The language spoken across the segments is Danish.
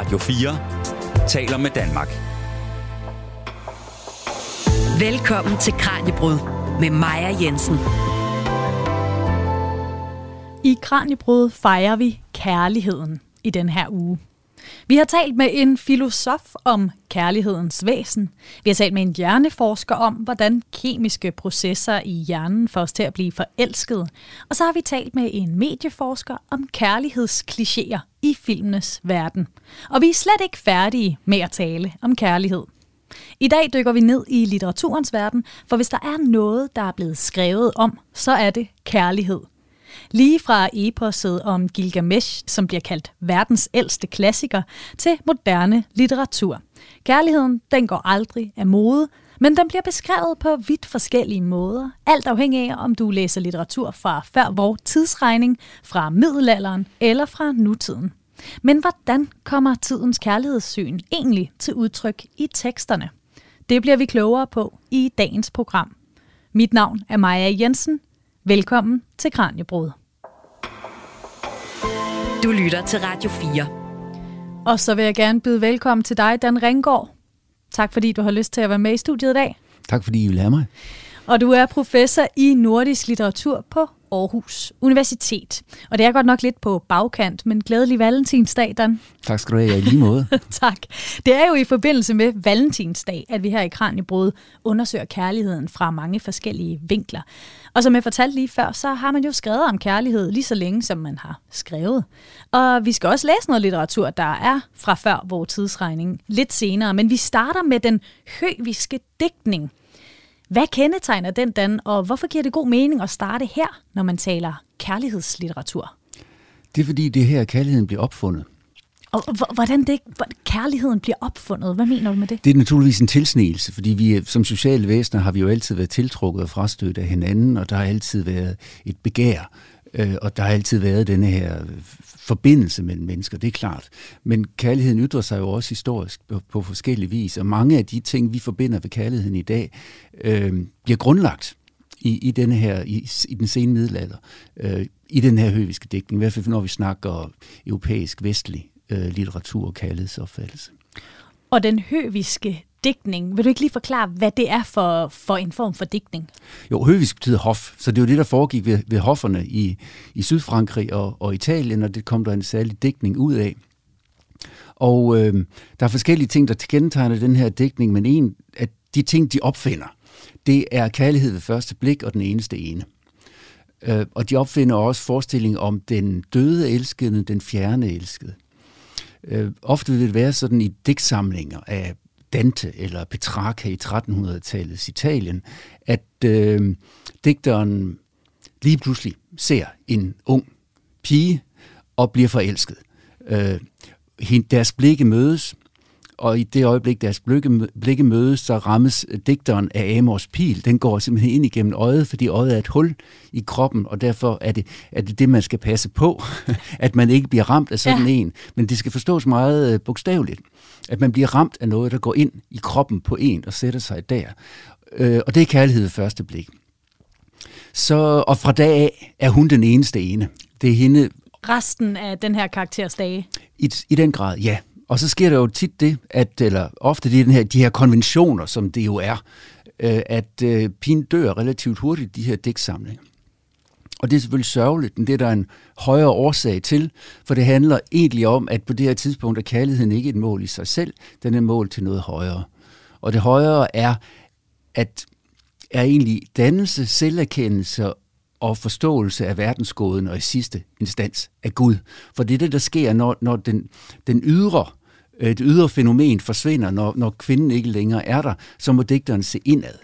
Radio 4 taler med Danmark. Velkommen til Kranjebrud med Maja Jensen. I Kranjebrud fejrer vi kærligheden i den her uge. Vi har talt med en filosof om kærlighedens væsen. Vi har talt med en hjerneforsker om, hvordan kemiske processer i hjernen får os til at blive forelsket. Og så har vi talt med en medieforsker om kærlighedsklichéer i filmenes verden. Og vi er slet ikke færdige med at tale om kærlighed. I dag dykker vi ned i litteraturens verden, for hvis der er noget, der er blevet skrevet om, så er det kærlighed. Lige fra eposet om Gilgamesh, som bliver kaldt verdens ældste klassiker, til moderne litteratur. Kærligheden, den går aldrig af mode, men den bliver beskrevet på vidt forskellige måder, alt afhængig af, om du læser litteratur fra før vores tidsregning, fra middelalderen eller fra nutiden. Men hvordan kommer tidens kærlighedssyn egentlig til udtryk i teksterne? Det bliver vi klogere på i dagens program. Mit navn er Maja Jensen. Velkommen til Kranjebrud. Du lytter til Radio 4. Og så vil jeg gerne byde velkommen til dig, Dan Ringgaard. Tak fordi du har lyst til at være med i studiet i dag. Tak fordi I vil have mig. Og du er professor i nordisk litteratur på Aarhus Universitet. Og det er godt nok lidt på bagkant, men glædelig valentinsdag, Dan. Tak skal du have, i lige måde. tak. Det er jo i forbindelse med valentinsdag, at vi her i Kranjebrud undersøger kærligheden fra mange forskellige vinkler. Og som jeg fortalte lige før, så har man jo skrevet om kærlighed lige så længe, som man har skrevet. Og vi skal også læse noget litteratur, der er fra før vores tidsregning lidt senere. Men vi starter med den høviske digtning – hvad kendetegner den, Dan, og hvorfor giver det god mening at starte her, når man taler kærlighedslitteratur? Det er fordi, det her kærligheden bliver opfundet. Og hvordan det, kærligheden bliver opfundet, hvad mener du med det? Det er naturligvis en tilsnigelse, fordi vi som sociale væsener har vi jo altid været tiltrukket og frastødt af hinanden, og der har altid været et begær, øh, og der har altid været denne her forbindelse mellem mennesker, det er klart. Men kærligheden ytrer sig jo også historisk på, på forskellige vis, og mange af de ting, vi forbinder ved kærligheden i dag, øh, bliver grundlagt i, i, denne her, i, i den sene middelalder, øh, i den her høviske dækning, i hvert fald når vi snakker europæisk vestlig øh, litteratur og kærlighedsopfattelse. Og den høviske digtning. Vil du ikke lige forklare, hvad det er for, for en form for digtning? Jo, høvisk betyder hof, så det er jo det, der foregik ved, ved hofferne i, i Sydfrankrig og, og Italien, og det kom der en særlig digtning ud af. Og øh, der er forskellige ting, der kendetegner den her digtning, men en af de ting, de opfinder, det er kærlighed ved første blik og den eneste ene. Øh, og de opfinder også forestilling om den døde elskede, den fjerne elskede. Øh, ofte vil det være sådan i digtsamlinger af Dante eller Petrarca i 1300-tallets Italien, at øh, digteren lige pludselig ser en ung pige og bliver forelsket. Øh, deres blikke mødes, og i det øjeblik, deres blikke, blikke mødes, så rammes digteren af Amors pil. Den går simpelthen ind igennem øjet, fordi øjet er et hul i kroppen, og derfor er det er det, det, man skal passe på, at man ikke bliver ramt af sådan ja. en. Men det skal forstås meget øh, bogstaveligt, at man bliver ramt af noget, der går ind i kroppen på en og sætter sig der. Øh, og det er kærlighed ved første blik. Så, og fra dag af er hun den eneste ene. Det er hende... Resten af den her karakters dage? I, I den grad, ja. Og så sker der jo tit det, at, eller ofte det, den her, de her konventioner, som det jo er, øh, at øh, pigen dør relativt hurtigt, de her digtsamlinger. Og det er selvfølgelig sørgeligt, men det er der en højere årsag til, for det handler egentlig om, at på det her tidspunkt er kærligheden ikke et mål i sig selv, den er et mål til noget højere. Og det højere er, at er egentlig dannelse, selverkendelse og forståelse af verdensgåden og i sidste instans af Gud. For det er det, der sker, når, når den, den ydre Øh, det ydre fænomen forsvinder, når, når kvinden ikke længere er der, så må digteren se indad.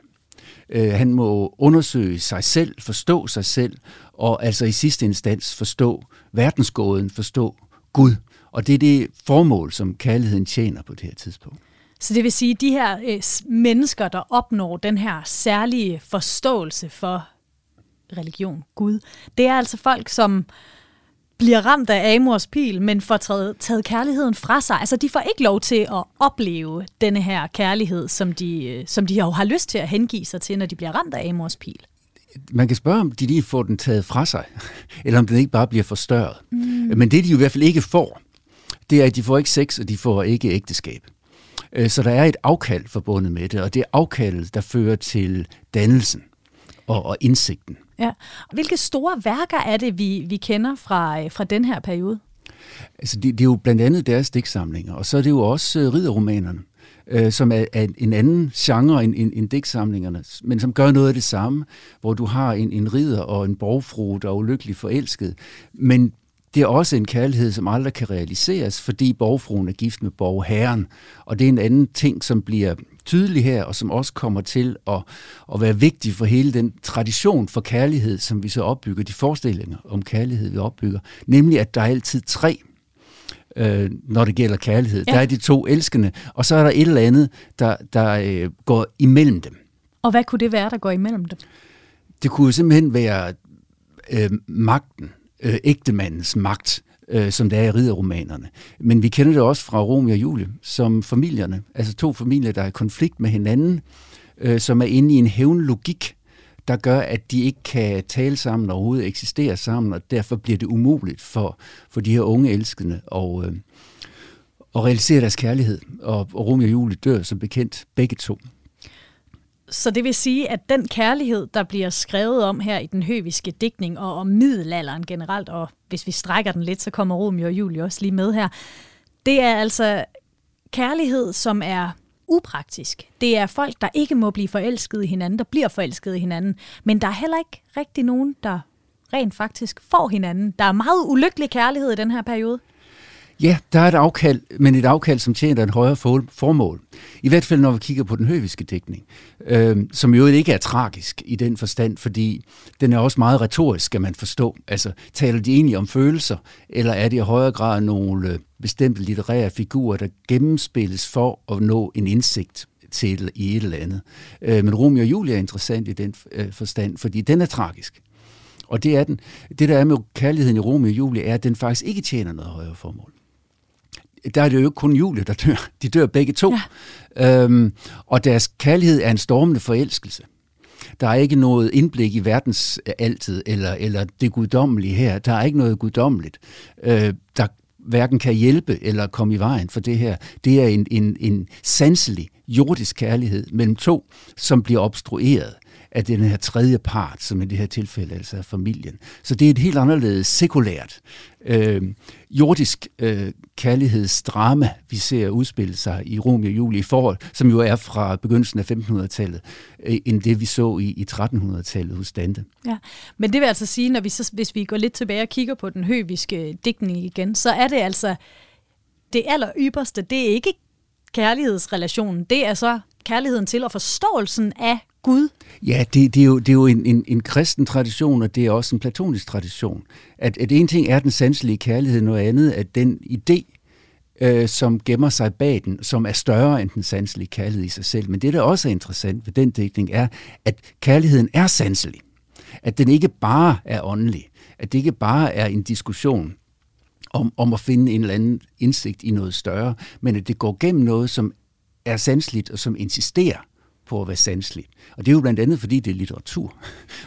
Øh, han må undersøge sig selv, forstå sig selv, og altså i sidste instans forstå verdensgåden, forstå Gud. Og det er det formål, som kærligheden tjener på det her tidspunkt. Så det vil sige, at de her øh, mennesker, der opnår den her særlige forståelse for religion, Gud, det er altså folk, som bliver ramt af Amors pil, men får taget, taget kærligheden fra sig. Altså, de får ikke lov til at opleve denne her kærlighed, som de, øh, som de jo har lyst til at hengive sig til, når de bliver ramt af Amors pil. Man kan spørge, om de lige får den taget fra sig, eller om den ikke bare bliver forstørret. Mm. Men det, de jo i hvert fald ikke får, det er, at de får ikke sex, og de får ikke ægteskab. Øh, så der er et afkald forbundet med det, og det er afkaldet, der fører til dannelsen og, og indsigten. Ja. Hvilke store værker er det, vi, vi kender fra, øh, fra den her periode? Altså, det, det er jo blandt andet deres digtsamlinger, og så er det jo også uh, ridderromanerne, uh, som er, er en anden genre end, end, end digtsamlingerne, men som gør noget af det samme, hvor du har en, en ridder og en borgfru, der er ulykkelig forelsket, men det er også en kærlighed, som aldrig kan realiseres, fordi borgfruen er gift med borgherren. Og det er en anden ting, som bliver tydelig her, og som også kommer til at, at være vigtig for hele den tradition for kærlighed, som vi så opbygger, de forestillinger om kærlighed, vi opbygger. Nemlig, at der er altid tre øh, når det gælder kærlighed. Ja. Der er de to elskende, og så er der et eller andet, der, der øh, går imellem dem. Og hvad kunne det være, der går imellem dem? Det kunne simpelthen være øh, magten, øh, ægtemandens magt, øh, som det er i ridderromanerne. Men vi kender det også fra Romeo og Julie, som familierne, altså to familier, der er i konflikt med hinanden, øh, som er inde i en hævnlogik, der gør, at de ikke kan tale sammen og overhovedet eksistere sammen, og derfor bliver det umuligt for, for de her unge elskende at, øh, at realisere deres kærlighed. Og, og Romeo og Julie dør som bekendt begge to. Så det vil sige, at den kærlighed, der bliver skrevet om her i den høviske digtning og om middelalderen generelt, og hvis vi strækker den lidt, så kommer Romeo og Julie også lige med her, det er altså kærlighed, som er upraktisk. Det er folk, der ikke må blive forelsket i hinanden, der bliver forelsket i hinanden, men der er heller ikke rigtig nogen, der rent faktisk får hinanden. Der er meget ulykkelig kærlighed i den her periode. Ja, der er et afkald, men et afkald, som tjener en højere formål. I hvert fald, når vi kigger på den høviske dækning, øh, som jo ikke er tragisk i den forstand, fordi den er også meget retorisk, skal man forstå. Altså, taler de egentlig om følelser, eller er det i højere grad nogle øh, bestemte litterære figurer, der gennemspilles for at nå en indsigt til i et eller andet. Øh, men Romeo og Julia er interessant i den øh, forstand, fordi den er tragisk. Og det er den. Det, der er med kærligheden i Romeo og Julie, er, at den faktisk ikke tjener noget højere formål der er det jo ikke kun Julie, der dør. De dør begge to. Ja. Øhm, og deres kærlighed er en stormende forelskelse. Der er ikke noget indblik i verdens altid, eller, eller det guddommelige her. Der er ikke noget guddommeligt, øh, der hverken kan hjælpe eller komme i vejen for det her. Det er en, en, en sanselig jordisk kærlighed mellem to, som bliver obstrueret af den her tredje part, som i det her tilfælde altså er familien. Så det er et helt anderledes sekulært, øh, jordisk øh, kærlighedsdrama, vi ser udspille sig i Romeo og Julie i forhold, som jo er fra begyndelsen af 1500-tallet, øh, end det vi så i, i 1300-tallet hos Dante. Ja, men det vil altså sige, når vi så, hvis vi går lidt tilbage og kigger på den høviske digtning igen, så er det altså det aller ypperste, det er ikke kærlighedsrelationen, det er så kærligheden til og forståelsen af Gud? Ja, det, det er jo, det er jo en, en, en kristen tradition, og det er også en platonisk tradition. At, at en ting er den sanselige kærlighed, noget andet at den idé, øh, som gemmer sig bag den, som er større end den sanselige kærlighed i sig selv. Men det, der også er interessant ved den dækning, er, at kærligheden er sanselig. At den ikke bare er åndelig. At det ikke bare er en diskussion om, om at finde en eller anden indsigt i noget større, men at det går gennem noget, som er sanseligt og som insisterer på at være sanselig. Og det er jo blandt andet, fordi det er litteratur.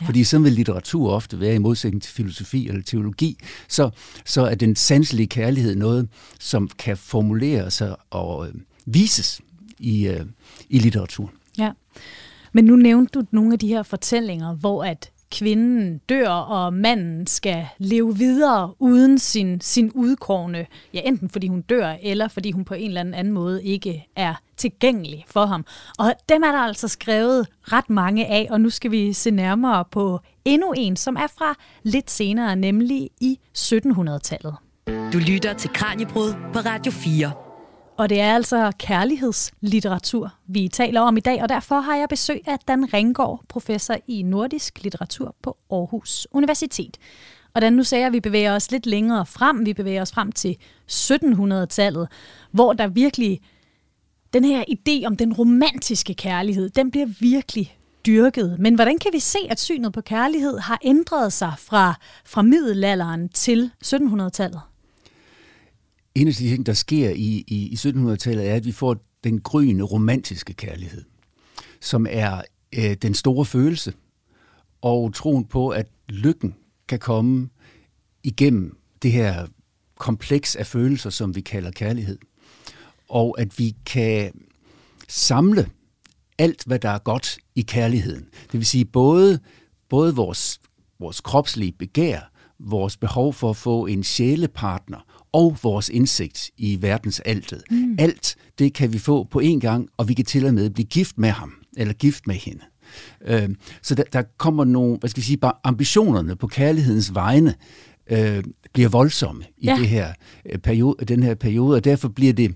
Ja. Fordi så vil litteratur ofte være i modsætning til filosofi eller teologi, så, så er den sanselige kærlighed noget, som kan formulere sig og øh, vises i, øh, i litteratur. Ja, men nu nævnte du nogle af de her fortællinger, hvor at kvinden dør, og manden skal leve videre uden sin, sin udkårne, ja enten fordi hun dør, eller fordi hun på en eller anden måde ikke er tilgængelig for ham. Og dem er der altså skrevet ret mange af, og nu skal vi se nærmere på endnu en, som er fra lidt senere, nemlig i 1700-tallet. Du lytter til Kranjebrud på Radio 4. Og det er altså kærlighedslitteratur, vi taler om i dag, og derfor har jeg besøg af Dan Ringgaard, professor i nordisk litteratur på Aarhus Universitet. Og Dan, nu sagde jeg, at vi bevæger os lidt længere frem. Vi bevæger os frem til 1700-tallet, hvor der virkelig, den her idé om den romantiske kærlighed, den bliver virkelig dyrket. Men hvordan kan vi se, at synet på kærlighed har ændret sig fra, fra middelalderen til 1700-tallet? En af de ting, der sker i, i, i 1700-tallet, er, at vi får den gryende romantiske kærlighed, som er øh, den store følelse, og troen på, at lykken kan komme igennem det her kompleks af følelser, som vi kalder kærlighed. Og at vi kan samle alt, hvad der er godt i kærligheden. Det vil sige både, både vores, vores kropslige begær, vores behov for at få en sjælepartner og vores indsigt i verdens altet. Mm. Alt det kan vi få på én gang, og vi kan til og med blive gift med ham, eller gift med hende. Øh, så der, der kommer nogle, hvad skal vi sige, bare ambitionerne på kærlighedens vegne øh, bliver voldsomme i ja. det her, øh, periode, den her periode, og derfor bliver det,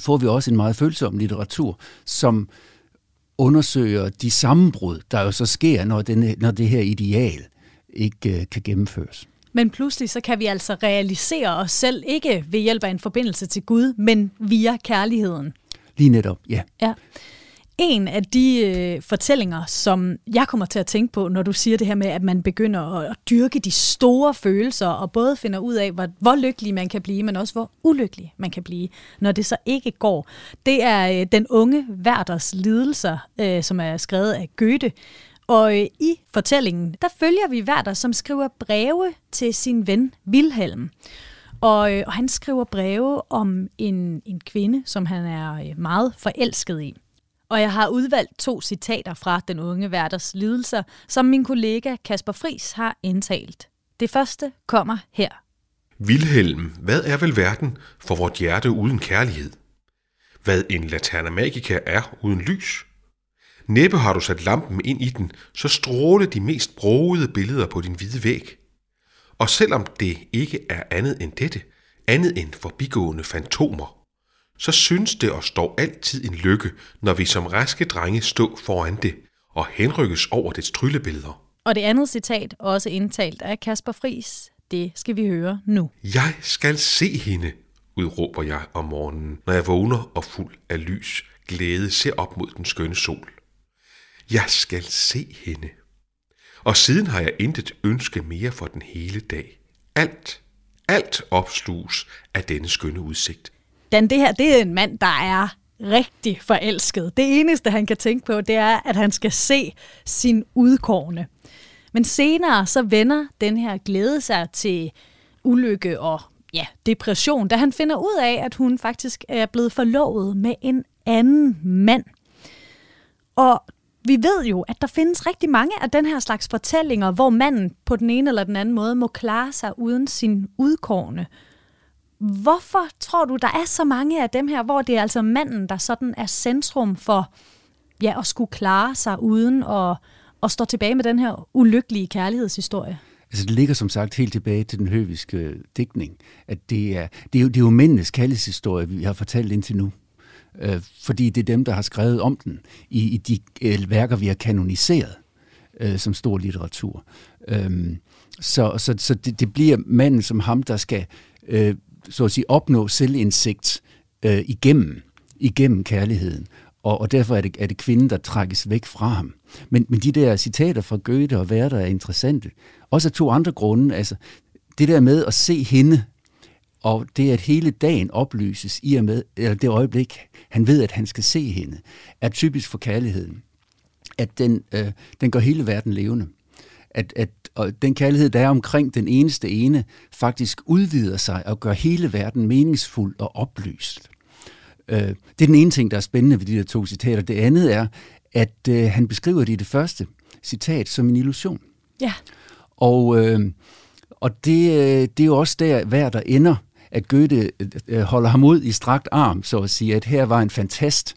får vi også en meget følsom litteratur, som undersøger de sammenbrud, der jo så sker, når, den, når det her ideal ikke øh, kan gennemføres. Men pludselig så kan vi altså realisere os selv, ikke ved hjælp af en forbindelse til Gud, men via kærligheden. Lige netop, ja. ja. En af de øh, fortællinger, som jeg kommer til at tænke på, når du siger det her med, at man begynder at dyrke de store følelser, og både finder ud af, hvor, hvor lykkelig man kan blive, men også hvor ulykkelig man kan blive, når det så ikke går. Det er øh, den unge Werders lidelser, øh, som er skrevet af Goethe. Og øh, i fortællingen, der følger vi Werder, som skriver breve til sin ven Wilhelm. Og, øh, og han skriver breve om en, en kvinde, som han er øh, meget forelsket i. Og jeg har udvalgt to citater fra den unge Werders lidelser, som min kollega Kasper Fris har indtalt. Det første kommer her. Vilhelm, hvad er vel verden for vort hjerte uden kærlighed? Hvad en laterna magica er uden lys? Næppe har du sat lampen ind i den, så stråle de mest broede billeder på din hvide væg. Og selvom det ikke er andet end dette, andet end forbigående fantomer, så synes det os dog altid en lykke, når vi som raske drenge stå foran det og henrykkes over dets tryllebilleder. Og det andet citat, også indtalt af Kasper Fris, det skal vi høre nu. Jeg skal se hende, udråber jeg om morgenen, når jeg vågner og fuld af lys, glæde ser op mod den skønne sol. Jeg skal se hende. Og siden har jeg intet ønske mere for den hele dag. Alt, alt opsluges af denne skønne udsigt. Dan, det her, det er en mand, der er rigtig forelsket. Det eneste, han kan tænke på, det er, at han skal se sin udkårne. Men senere så vender den her glæde sig til ulykke og ja, depression, da han finder ud af, at hun faktisk er blevet forlovet med en anden mand. Og vi ved jo, at der findes rigtig mange af den her slags fortællinger, hvor manden på den ene eller den anden måde må klare sig uden sin udkårne. Hvorfor tror du, der er så mange af dem her, hvor det er altså manden, der sådan er centrum for ja, at skulle klare sig uden at, at stå tilbage med den her ulykkelige kærlighedshistorie? Altså det ligger som sagt helt tilbage til den høviske digtning, at det er, det er, jo, det er jo mændenes kærlighedshistorie, vi har fortalt indtil nu. Øh, fordi det er dem, der har skrevet om den i, i de øh, værker, vi har kanoniseret øh, som stor litteratur. Øhm, så så, så det, det bliver manden som ham, der skal øh, så at sige, opnå selvindsigt øh, igennem, igennem kærligheden. Og, og derfor er det, er det kvinden, der trækkes væk fra ham. Men, men de der citater fra Goethe og Werther er interessante. Også af to andre grunde. Altså, det der med at se hende, og det at hele dagen oplyses i og med, eller det øjeblik, han ved, at han skal se hende, er typisk for kærligheden. At den, øh, den gør hele verden levende at, at og den kærlighed, der er omkring den eneste ene, faktisk udvider sig og gør hele verden meningsfuld og oplyst. Øh, det er den ene ting, der er spændende ved de der to citater. Det andet er, at øh, han beskriver det i det første citat som en illusion. Ja. Og, øh, og det, øh, det er jo også der, hver der ender, at Goethe øh, øh, holder ham ud i strakt arm, så at sige, at her var en fantast,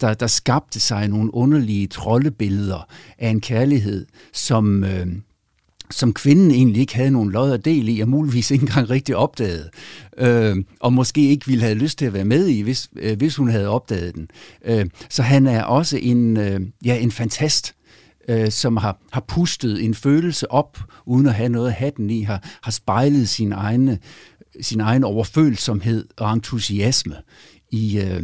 der, der skabte sig nogle underlige troldebilleder af en kærlighed, som, øh, som kvinden egentlig ikke havde nogen lod at del i, og muligvis ikke engang rigtig opdaget, øh, og måske ikke ville have lyst til at være med i, hvis, øh, hvis hun havde opdaget den. Øh, så han er også en, øh, ja, en fantast, øh, som har, har pustet en følelse op, uden at have noget at have den i, har, har spejlet sin, egne, sin egen overfølsomhed og entusiasme i, øh,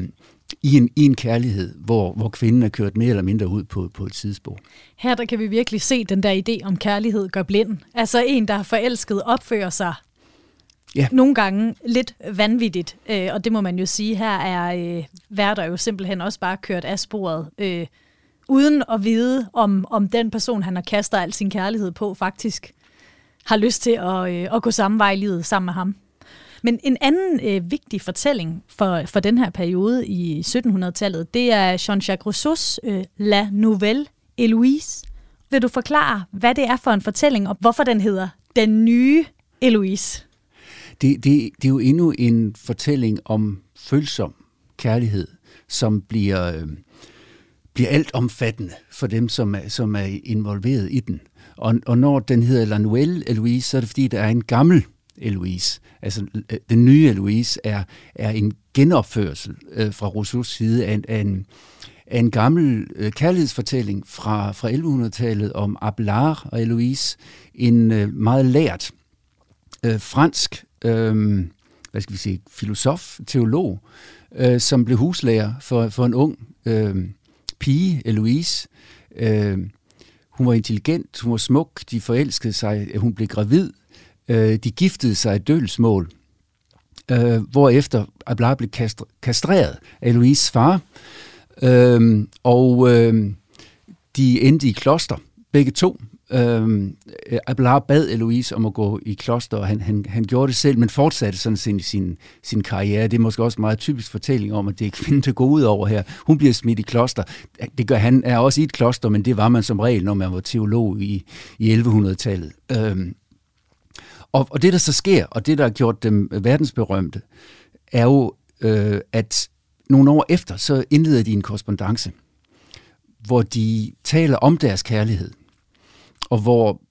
i en, i en kærlighed, hvor, hvor kvinden er kørt mere eller mindre ud på, på et sidespor. Her der kan vi virkelig se den der idé om kærlighed gør blind. Altså en, der er forelsket, opfører sig ja. nogle gange lidt vanvittigt. Øh, og det må man jo sige, her er øh, Værter jo simpelthen også bare kørt af sporet, øh, uden at vide, om, om den person, han har kastet al sin kærlighed på, faktisk har lyst til at, øh, at gå samme vej i livet sammen med ham. Men en anden øh, vigtig fortælling for, for den her periode i 1700-tallet, det er Jean-Jacques Rousseaus øh, La Nouvelle Eloise. Vil du forklare, hvad det er for en fortælling, og hvorfor den hedder Den nye Eloise? Det, det, det er jo endnu en fortælling om følsom kærlighed, som bliver, øh, bliver alt omfattende for dem, som er, som er involveret i den. Og, og når den hedder La Nouvelle Eloise, så er det fordi, der er en gammel Eloise. Altså øh, den nye Eloise er, er en genopførsel øh, fra Rousseaus side af en, af en, af en gammel øh, kærlighedsfortælling fra, fra 1100-tallet om Abelard og Eloise. En øh, meget lært øh, fransk øh, hvad skal vi sige, filosof, teolog, øh, som blev huslærer for, for en ung øh, pige, Eloise. Øh, hun var intelligent, hun var smuk, de forelskede sig, hun blev gravid, øh, de giftede sig i dølsmål, øh, hvorefter Abla blev kastreret af Louise' far, øh, og øh, de endte i kloster, begge to, Øh, Abla bad Eloise om at gå i kloster, og han, han, han gjorde det selv, men fortsatte sådan sin, sin, sin karriere. Det er måske også en meget typisk fortælling om, at det er kvinden, der går ud over her. Hun bliver smidt i kloster. Det gør han er også i et kloster, men det var man som regel, når man var teolog i, i 1100-tallet. Øh, og, og det, der så sker, og det, der har gjort dem verdensberømte, er jo, øh, at nogle år efter, så indleder de en korrespondence, hvor de taler om deres kærlighed og hvor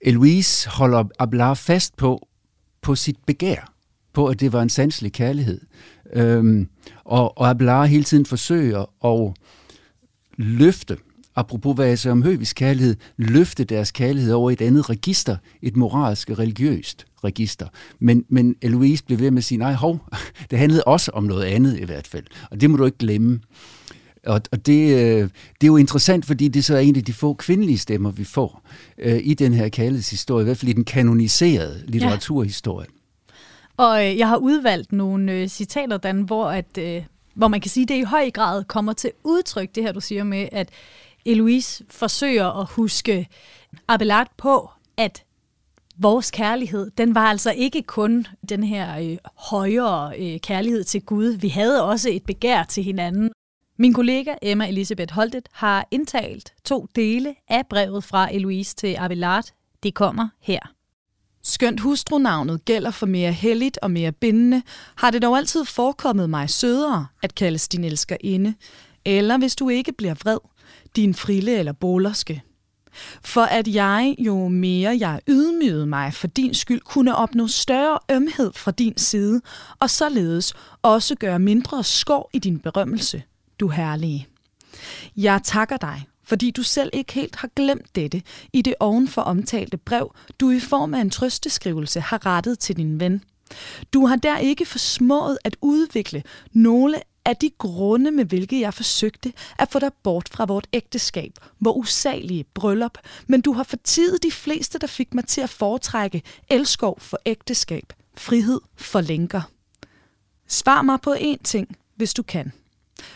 Eloise holder Ablar fast på, på sit begær, på at det var en sanselig kærlighed. Øhm, og, og Ablar hele tiden forsøger at løfte, apropos hvad jeg sagde om høvisk kærlighed, løfte deres kærlighed over et andet register, et moralsk og religiøst register. Men, men Eloise blev ved med at sige, nej, hov, det handlede også om noget andet i hvert fald. Og det må du ikke glemme. Og, og det, øh, det er jo interessant, fordi det så er en af de få kvindelige stemmer, vi får øh, i den her kærlighedshistorie, i hvert fald i den kanoniserede litteraturhistorie. Ja. Og øh, jeg har udvalgt nogle øh, citater, Dan, hvor, at, øh, hvor man kan sige, at det i høj grad kommer til udtryk, det her du siger med, at Eloise forsøger at huske Abelard på, at vores kærlighed, den var altså ikke kun den her øh, højere øh, kærlighed til Gud. Vi havde også et begær til hinanden. Min kollega Emma Elisabeth Holtet har indtalt to dele af brevet fra Eloise til Abelard. Det kommer her. Skønt hustrunavnet gælder for mere helligt og mere bindende, har det dog altid forekommet mig sødere at kaldes din elskerinde, eller hvis du ikke bliver vred, din frille eller bolerske. For at jeg, jo mere jeg ydmygede mig for din skyld, kunne opnå større ømhed fra din side, og således også gøre mindre skår i din berømmelse – du herlige. Jeg takker dig, fordi du selv ikke helt har glemt dette i det ovenfor omtalte brev, du i form af en trøsteskrivelse har rettet til din ven. Du har der ikke forsmået at udvikle nogle af de grunde, med hvilke jeg forsøgte at få dig bort fra vort ægteskab, hvor usagelige bryllup, men du har fortidet de fleste, der fik mig til at foretrække elskov for ægteskab, frihed for lænker. Svar mig på én ting, hvis du kan.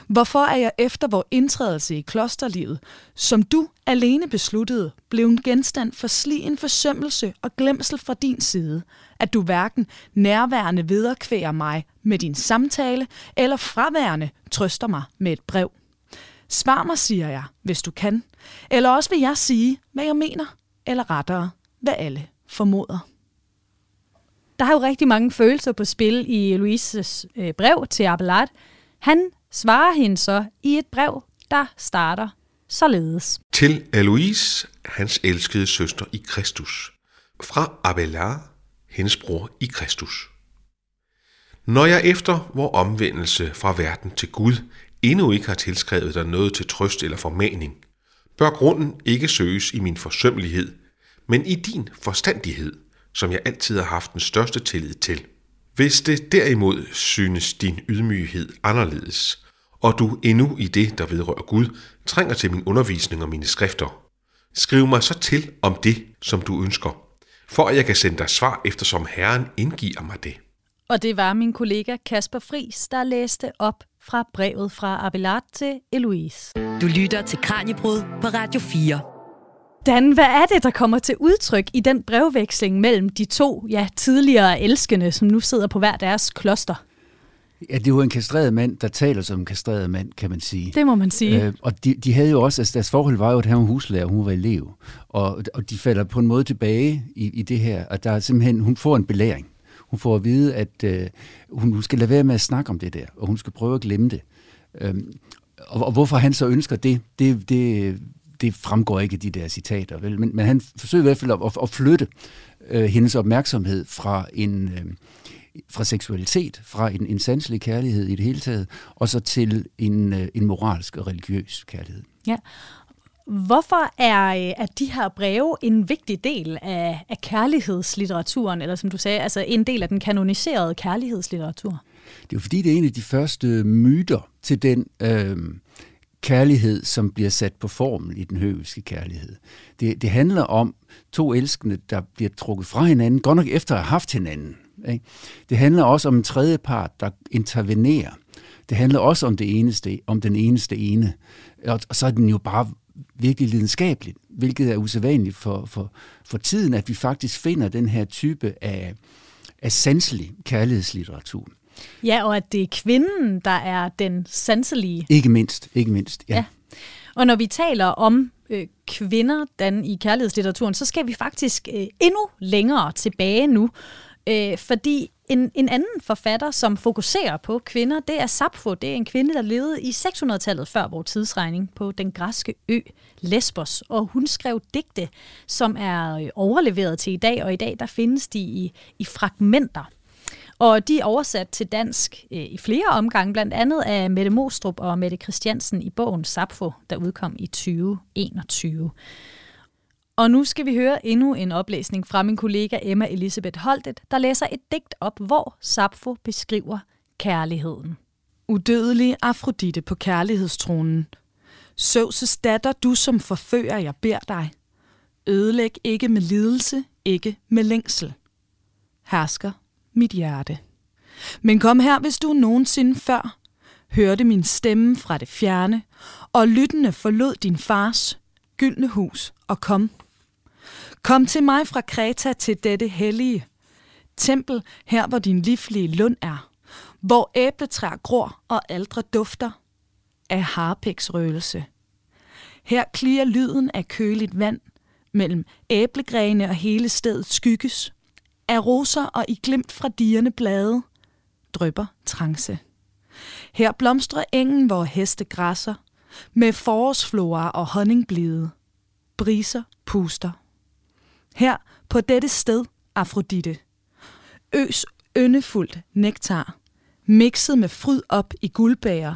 Hvorfor er jeg efter vor indtrædelse i klosterlivet, som du alene besluttede, blev en genstand for en forsømmelse og glemsel fra din side, at du hverken nærværende vederkværer mig med din samtale, eller fraværende trøster mig med et brev? Svar mig, siger jeg, hvis du kan. Eller også vil jeg sige, hvad jeg mener, eller rettere, hvad alle formoder. Der er jo rigtig mange følelser på spil i Louises øh, brev til Abelard. Han svarer hende så i et brev, der starter således. Til Aloise, hans elskede søster i Kristus. Fra Abelard, hendes bror i Kristus. Når jeg efter vor omvendelse fra verden til Gud endnu ikke har tilskrevet dig noget til trøst eller formaning, bør grunden ikke søges i min forsømmelighed, men i din forstandighed, som jeg altid har haft den største tillid til. Hvis det derimod synes din ydmyghed anderledes, og du endnu i det, der vedrører Gud, trænger til min undervisning og mine skrifter, skriv mig så til om det, som du ønsker, for at jeg kan sende dig svar, eftersom Herren indgiver mig det. Og det var min kollega Kasper Fris, der læste op fra brevet fra Abelard til Eloise. Du lytter til Kranjebrud på Radio 4. Dan, hvad er det, der kommer til udtryk i den brevveksling mellem de to ja, tidligere elskende, som nu sidder på hver deres kloster? Ja, det er jo en kastreret mand, der taler som en kastreret mand, kan man sige. Det må man sige. Øh, og de, de havde jo også, altså deres forhold var jo, at han var huslærer, og hun var elev. Og, og de falder på en måde tilbage i, i det her, og der er simpelthen, hun får en belæring. Hun får at vide, at øh, hun, hun skal lade være med at snakke om det der, og hun skal prøve at glemme det. Øhm, og, og hvorfor han så ønsker det, det, det, det fremgår ikke af de der citater, vel? Men, men han forsøger i hvert fald at, at, at flytte øh, hendes opmærksomhed fra en... Øh, fra seksualitet, fra en, en sanselig kærlighed i det hele taget, og så til en, øh, en moralsk og religiøs kærlighed. Ja. Hvorfor er, øh, er de her breve en vigtig del af, af kærlighedslitteraturen, eller som du sagde, altså en del af den kanoniserede kærlighedslitteratur? Det er jo fordi, det er en af de første myter til den øh, kærlighed, som bliver sat på formel i den høviske kærlighed. Det, det handler om to elskende, der bliver trukket fra hinanden, godt nok efter at have haft hinanden. Ikke? Det handler også om en tredje part, der intervenerer. Det handler også om det eneste, om den eneste ene. Og, og så er den jo bare virkelig lidenskabeligt, hvilket er usædvanligt for, for, for tiden, at vi faktisk finder den her type af, af sanselig kærlighedslitteratur. Ja, og at det er kvinden, der er den sanselige. Ikke mindst, ikke mindst, ja. ja. Og når vi taler om øh, kvinder den i kærlighedslitteraturen, så skal vi faktisk øh, endnu længere tilbage nu. Øh, fordi en, en anden forfatter, som fokuserer på kvinder, det er Sappho. Det er en kvinde, der levede i 600-tallet før vores tidsregning på den græske ø Lesbos. Og hun skrev digte, som er øh, overleveret til i dag, og i dag der findes de i, i fragmenter. Og de er oversat til dansk øh, i flere omgange, blandt andet af Mette Mostrup og Mette Christiansen i bogen Sappho, der udkom i 2021. Og nu skal vi høre endnu en oplæsning fra min kollega Emma Elisabeth Holtet, der læser et digt op, hvor Sappho beskriver kærligheden. Udødelig Afrodite på kærlighedstronen. Søvses datter, du som forfører, jeg beder dig. Ødelæg ikke med lidelse, ikke med længsel. Hersker mit hjerte. Men kom her, hvis du nogensinde før hørte min stemme fra det fjerne, og lyttende forlod din fars gyldne hus og kom Kom til mig fra Kreta til dette hellige tempel, her hvor din livlige lund er, hvor æbletræer gror og aldre dufter af harpæksrøgelse. Her klirer lyden af køligt vand mellem æblegrene og hele stedet skygges. Af roser og i glimt fra dierne blade drøber trance. Her blomstrer engen, hvor heste græsser, med forårsflora og honningblide. Briser puster her på dette sted, Afrodite. Øs yndefuldt nektar, mixet med fryd op i guldbæger.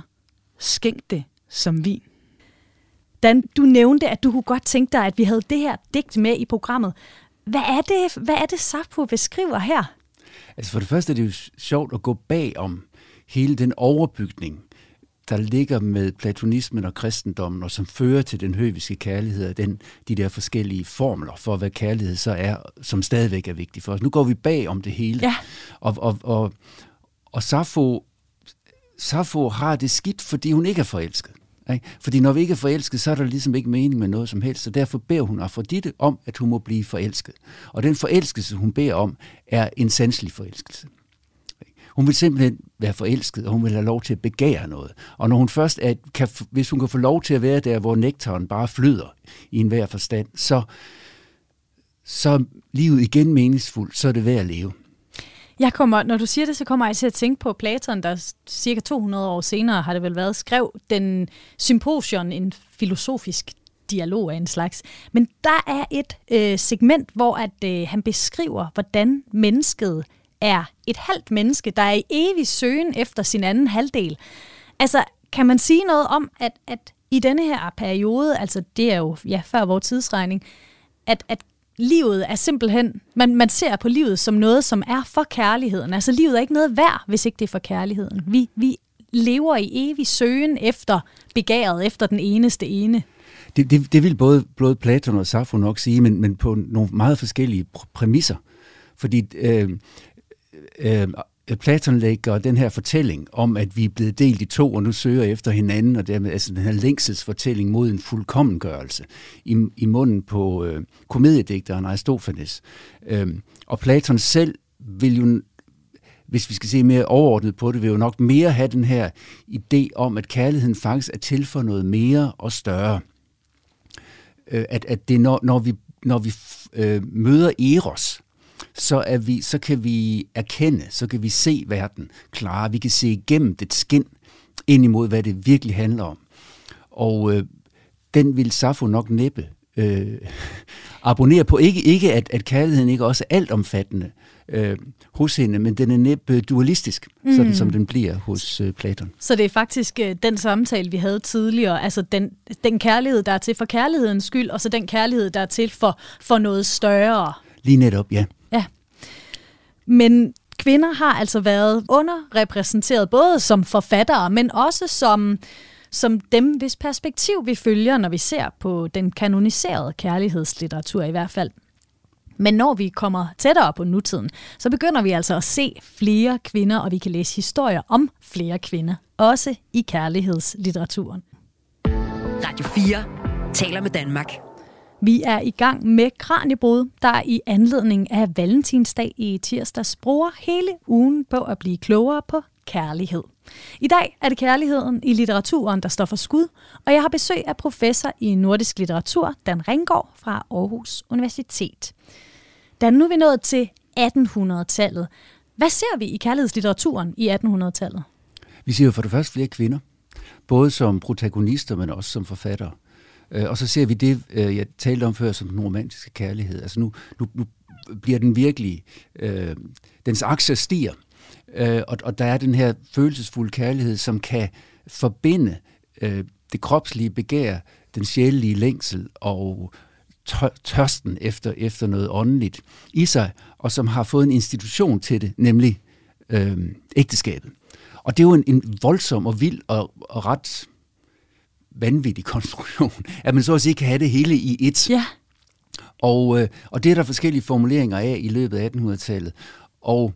Skænk det som vin. Dan, du nævnte, at du kunne godt tænke dig, at vi havde det her digt med i programmet. Hvad er det, hvad er det Sappho beskriver her? Altså for det første er det jo sjovt at gå bag om hele den overbygning, der ligger med platonismen og kristendommen, og som fører til den høviske kærlighed, og den, de der forskellige formler for, hvad kærlighed så er, som stadigvæk er vigtigt for os. Nu går vi bag om det hele. Ja. Og, og, og, og Sappho, Sappho har det skidt, fordi hun ikke er forelsket. Ikke? Fordi når vi ikke er forelsket, så er der ligesom ikke mening med noget som helst, så derfor beder hun Afrodite om, at hun må blive forelsket. Og den forelskelse, hun beder om, er en sanselig forelskelse. Hun vil simpelthen være forelsket, og hun vil have lov til at begære noget. Og når hun først er, kan, hvis hun kan få lov til at være der, hvor nektaren bare flyder i enhver forstand, så, så er livet igen meningsfuldt, så er det værd at leve. Jeg kommer, når du siger det, så kommer jeg til at tænke på Platon, der cirka 200 år senere har det vel været, skrev den symposion, en filosofisk dialog af en slags. Men der er et øh, segment, hvor at øh, han beskriver, hvordan mennesket er et halvt menneske, der er i evig søgen efter sin anden halvdel. Altså, kan man sige noget om, at, at i denne her periode, altså det er jo ja, før vores tidsregning, at, at livet er simpelthen, man, man ser på livet som noget, som er for kærligheden. Altså livet er ikke noget værd, hvis ikke det er for kærligheden. Vi, vi lever i evig søgen efter begæret, efter den eneste ene. Det, det, det vil både, både Platon og Sappho nok sige, men, men på nogle meget forskellige præmisser. Fordi øh, øh, Øh, Platon lægger den her fortælling om, at vi er blevet delt i to, og nu søger efter hinanden, og dermed altså den her længselsfortælling mod en fuldkommengørelse i, i munden på øh, komediedigteren Aristofanes. Øhm, og Platon selv vil jo, hvis vi skal se mere overordnet på det, vil jo nok mere have den her idé om, at kærligheden faktisk er til for noget mere og større. Øh, at, at det når, når vi, når vi øh, møder Eros, så, er vi, så kan vi erkende, så kan vi se verden klare, vi kan se igennem det skin ind imod, hvad det virkelig handler om. Og øh, den vil Safo nok næppe øh, abonnere på. Ikke, ikke at, at kærligheden ikke også er altomfattende øh, hos hende, men den er næppe dualistisk, mm. sådan som den bliver hos øh, Platon. Så det er faktisk øh, den samtale, vi havde tidligere, altså den, den kærlighed, der er til for kærlighedens skyld, og så den kærlighed, der er til for, for noget større. Lige netop, ja. Men kvinder har altså været underrepræsenteret, både som forfattere, men også som, som dem, hvis perspektiv vi følger, når vi ser på den kanoniserede kærlighedslitteratur i hvert fald. Men når vi kommer tættere på nutiden, så begynder vi altså at se flere kvinder, og vi kan læse historier om flere kvinder, også i kærlighedslitteraturen. Radio 4 taler med Danmark. Vi er i gang med Kranjebrud, der i anledning af Valentinsdag i tirsdags bruger hele ugen på at blive klogere på kærlighed. I dag er det kærligheden i litteraturen, der står for skud, og jeg har besøg af professor i nordisk litteratur, Dan Ringgaard fra Aarhus Universitet. Dan, nu er vi nået til 1800-tallet. Hvad ser vi i kærlighedslitteraturen i 1800-tallet? Vi ser jo for det første flere kvinder, både som protagonister, men også som forfattere. Øh, og så ser vi det, øh, jeg talte om før, som den romantiske kærlighed. Altså nu, nu, nu bliver den virkelig, øh, dens aktier stiger, øh, og, og der er den her følelsesfulde kærlighed, som kan forbinde øh, det kropslige begær, den sjælelige længsel og tørsten efter, efter noget åndeligt i sig, og som har fået en institution til det, nemlig øh, ægteskabet. Og det er jo en, en voldsom og vild og, og ret vanvittig konstruktion, at man så sige kan have det hele i et. Ja. Og, øh, og det er der forskellige formuleringer af i løbet af 1800-tallet. Og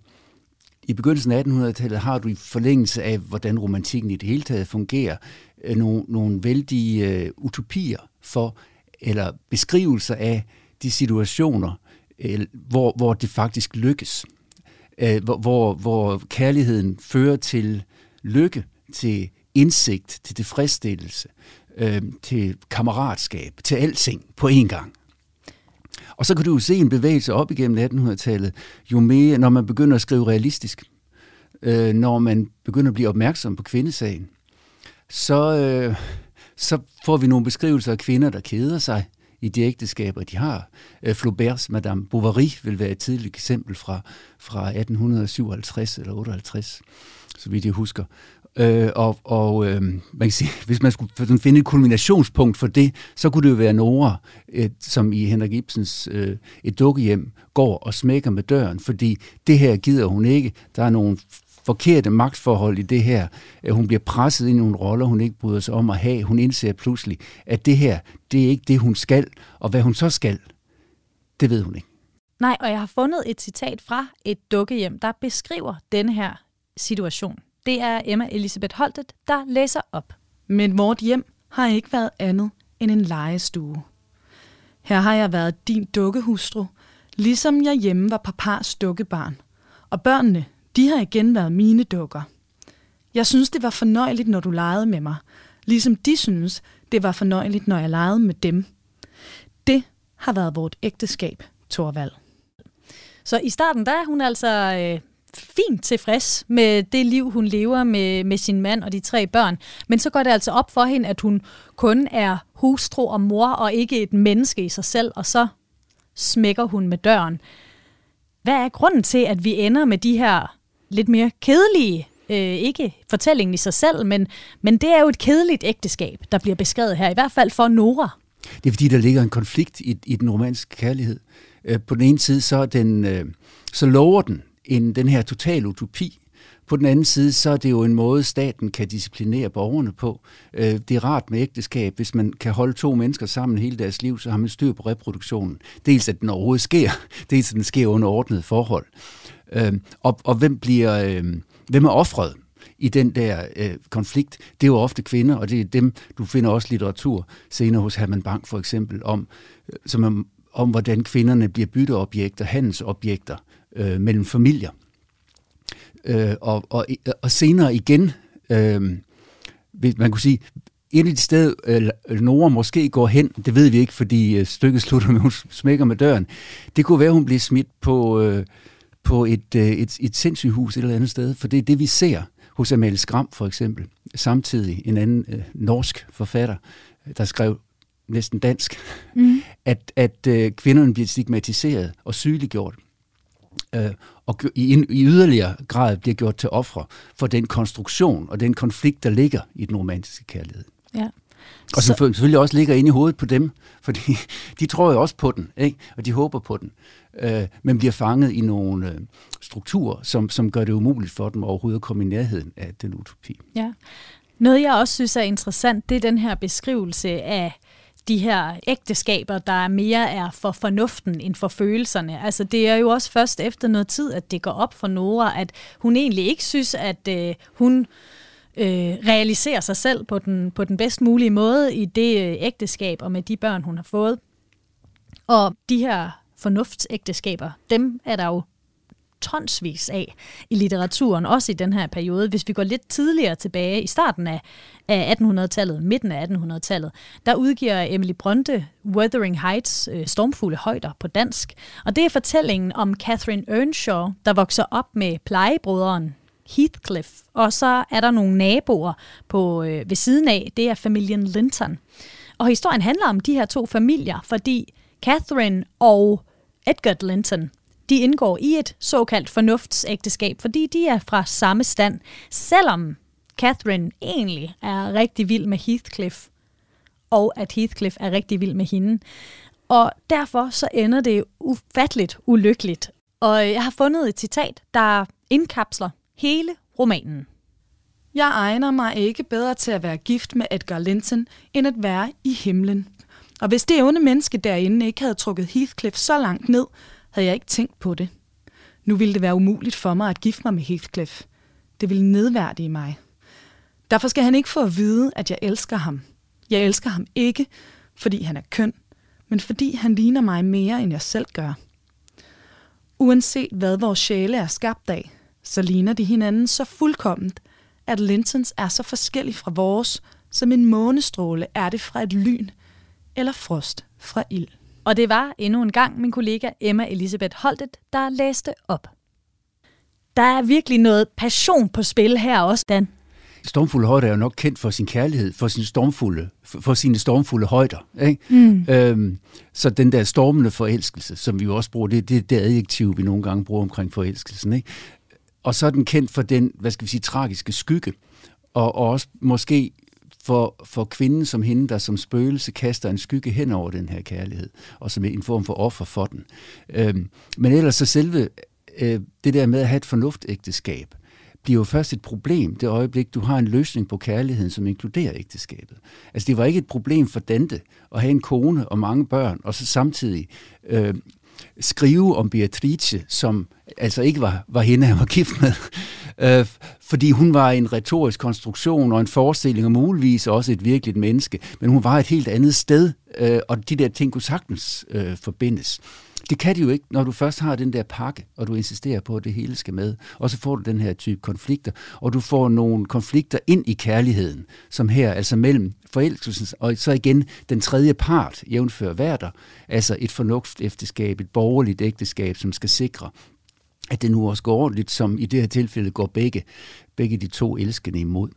i begyndelsen af 1800-tallet har du i forlængelse af, hvordan romantikken i det hele taget fungerer, øh, nogle, nogle vældige øh, utopier for, eller beskrivelser af de situationer, øh, hvor, hvor det faktisk lykkes. Øh, hvor, hvor, hvor kærligheden fører til lykke, til indsigt, til tilfredsstillelse, øh, til kammeratskab, til alting på én gang. Og så kan du jo se en bevægelse op igennem 1800-tallet, jo mere, når man begynder at skrive realistisk, øh, når man begynder at blive opmærksom på kvindesagen, så, øh, så får vi nogle beskrivelser af kvinder, der keder sig i de ægteskaber, de har. Øh, Flauberts Madame Bovary vil være et tidligt eksempel fra, fra 1857 eller 58, så vidt jeg husker. Øh, og og øh, man kan sige, hvis man skulle finde et kulminationspunkt for det, så kunne det jo være Nora, et, som i Henrik Ibsens øh, Et dukkehjem går og smækker med døren, fordi det her gider hun ikke. Der er nogle forkerte magtforhold i det her. Hun bliver presset ind i nogle roller, hun ikke bryder sig om at have. Hun indser pludselig, at det her, det er ikke det, hun skal. Og hvad hun så skal, det ved hun ikke. Nej, og jeg har fundet et citat fra et dukkehjem, der beskriver denne her situation. Det er Emma Elisabeth Holtet, der læser op. Men vort hjem har ikke været andet end en legestue. Her har jeg været din dukkehustru, ligesom jeg hjemme var papas dukkebarn. Og børnene, de har igen været mine dukker. Jeg synes, det var fornøjeligt, når du legede med mig, ligesom de synes, det var fornøjeligt, når jeg legede med dem. Det har været vort ægteskab, Torvald. Så i starten, der er hun altså øh, fint tilfreds med det liv, hun lever med, med sin mand og de tre børn. Men så går det altså op for hende, at hun kun er hustru og mor, og ikke et menneske i sig selv, og så smækker hun med døren. Hvad er grunden til, at vi ender med de her lidt mere kedelige, øh, ikke fortællingen i sig selv, men, men det er jo et kedeligt ægteskab, der bliver beskrevet her, i hvert fald for Nora. Det er fordi, der ligger en konflikt i, i den romanske kærlighed. Øh, på den ene side, så, den, øh, så lover den end den her total utopi. På den anden side, så er det jo en måde, staten kan disciplinere borgerne på. Øh, det er rart med ægteskab. Hvis man kan holde to mennesker sammen hele deres liv, så har man styr på reproduktionen. Dels at den overhovedet sker, dels at den sker under ordnede forhold. Øhm, og, og hvem bliver, øhm, hvem er offret i den der øh, konflikt? Det er jo ofte kvinder, og det er dem, du finder også litteratur senere hos Herman Bang for eksempel, om, øh, som er, om hvordan kvinderne bliver bytteobjekter, handelsobjekter øh, mellem familier. Øh, og, og, og senere igen, øh, man kunne sige, et af de steder, øh, Nora måske går hen, det ved vi ikke, fordi øh, stykket slutter med, hun smækker med døren, det kunne være, hun bliver smidt på, øh, på et, øh, et, et sindssygehus et eller andet sted, for det er det, vi ser hos Amalie Skram for eksempel. Samtidig en anden øh, norsk forfatter, der skrev næsten dansk, mm. at, at øh, kvinderne bliver stigmatiseret og sygeliggjort øh, og i, i yderligere grad bliver gjort til ofre for den konstruktion og den konflikt, der ligger i den romantiske kærlighed. Ja. Og så... selvfølgelig også ligger inde i hovedet på dem, fordi de tror jo også på den, ikke? og de håber på den, øh, men bliver fanget i nogle øh, strukturer, som, som gør det umuligt for dem overhovedet at komme i nærheden af den utopi. Ja. Noget, jeg også synes er interessant, det er den her beskrivelse af de her ægteskaber, der mere er for fornuften end for følelserne. Altså det er jo også først efter noget tid, at det går op for Nora, at hun egentlig ikke synes, at øh, hun øh, realiserer sig selv på den, på den bedst mulige måde i det øh, ægteskab og med de børn, hun har fået. Og de her fornuftsægteskaber, dem er der jo tonsvis af i litteraturen, også i den her periode. Hvis vi går lidt tidligere tilbage i starten af, af 1800-tallet, midten af 1800-tallet, der udgiver Emily Bronte Wuthering Heights, øh, Stormfulde Højder på dansk. Og det er fortællingen om Catherine Earnshaw, der vokser op med plejebrødren Heathcliff. Og så er der nogle naboer på øh, ved siden af, det er familien Linton. Og historien handler om de her to familier, fordi Catherine og Edgar Linton de indgår i et såkaldt fornuftsægteskab, fordi de er fra samme stand, selvom Catherine egentlig er rigtig vild med Heathcliff, og at Heathcliff er rigtig vild med hende. Og derfor så ender det ufatteligt ulykkeligt. Og jeg har fundet et citat, der indkapsler hele romanen. Jeg egner mig ikke bedre til at være gift med Edgar Linton, end at være i himlen. Og hvis det onde menneske derinde ikke havde trukket Heathcliff så langt ned, havde jeg ikke tænkt på det. Nu ville det være umuligt for mig at gifte mig med Heathcliff. Det ville nedværdige mig. Derfor skal han ikke få at vide, at jeg elsker ham. Jeg elsker ham ikke, fordi han er køn, men fordi han ligner mig mere, end jeg selv gør. Uanset hvad vores sjæle er skabt af, så ligner de hinanden så fuldkomment, at Lintons er så forskellig fra vores, som en månestråle er det fra et lyn eller frost fra ild. Og det var endnu en gang min kollega Emma Elisabeth Holtet, der læste op. Der er virkelig noget passion på spil her også, Dan. Stormfulde højder er jo nok kendt for sin kærlighed, for, sin stormfulde, for sine stormfulde højder. Ikke? Mm. Øhm, så den der stormende forelskelse, som vi jo også bruger, det, det er det adjektiv, vi nogle gange bruger omkring forelskelsen. Ikke? Og så er den kendt for den, hvad skal vi sige, tragiske skygge, og, og også måske for, for kvinden som hende, der som spøgelse kaster en skygge hen over den her kærlighed, og som en form for offer for den. Øhm, men ellers så selve øh, det der med at have et fornuftægteskab, bliver jo først et problem det øjeblik, du har en løsning på kærligheden, som inkluderer ægteskabet. Altså det var ikke et problem for Dante at have en kone og mange børn, og så samtidig øh, skrive om Beatrice, som altså ikke var, var hende, han var gift med, øh, fordi hun var en retorisk konstruktion og en forestilling, og muligvis også et virkeligt menneske, men hun var et helt andet sted, øh, og de der ting kunne sagtens øh, forbindes. Det kan de jo ikke, når du først har den der pakke, og du insisterer på, at det hele skal med. Og så får du den her type konflikter, og du får nogle konflikter ind i kærligheden, som her, altså mellem forelskelsen og så igen den tredje part, jævnfører værter, altså et fornuftsægteskab, et borgerligt ægteskab, som skal sikre, at det nu også går ordentligt, som i det her tilfælde går begge, begge de to elskende imod.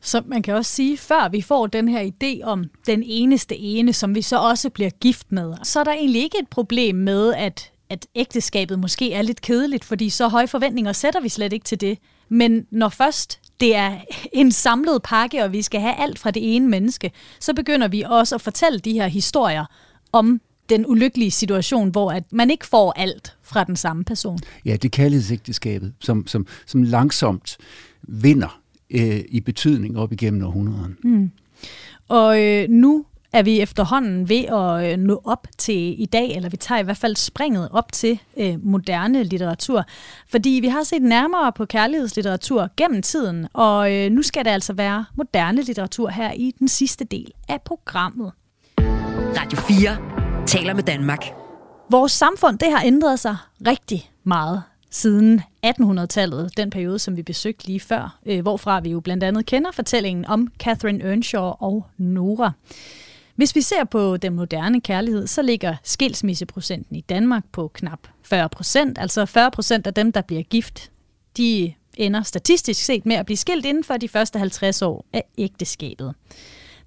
Så man kan også sige, før vi får den her idé om den eneste ene, som vi så også bliver gift med, så er der egentlig ikke et problem med, at, at ægteskabet måske er lidt kedeligt, fordi så høje forventninger sætter vi slet ikke til det. Men når først det er en samlet pakke, og vi skal have alt fra det ene menneske, så begynder vi også at fortælle de her historier om den ulykkelige situation, hvor at man ikke får alt fra den samme person. Ja, det kærlighedsægteskabet, som, som, som langsomt vinder øh, i betydning op igennem århundrederne. Mm. Og øh, nu er vi efterhånden ved at øh, nå op til i dag, eller vi tager i hvert fald springet op til øh, moderne litteratur. Fordi vi har set nærmere på kærlighedslitteratur gennem tiden, og øh, nu skal det altså være moderne litteratur her i den sidste del af programmet. Radio 4 taler med Danmark. Vores samfund det har ændret sig rigtig meget siden 1800-tallet, den periode, som vi besøgte lige før, øh, hvorfra vi jo blandt andet kender fortællingen om Catherine Earnshaw og Nora. Hvis vi ser på den moderne kærlighed, så ligger skilsmisseprocenten i Danmark på knap 40 procent. Altså 40 procent af dem, der bliver gift, de ender statistisk set med at blive skilt inden for de første 50 år af ægteskabet.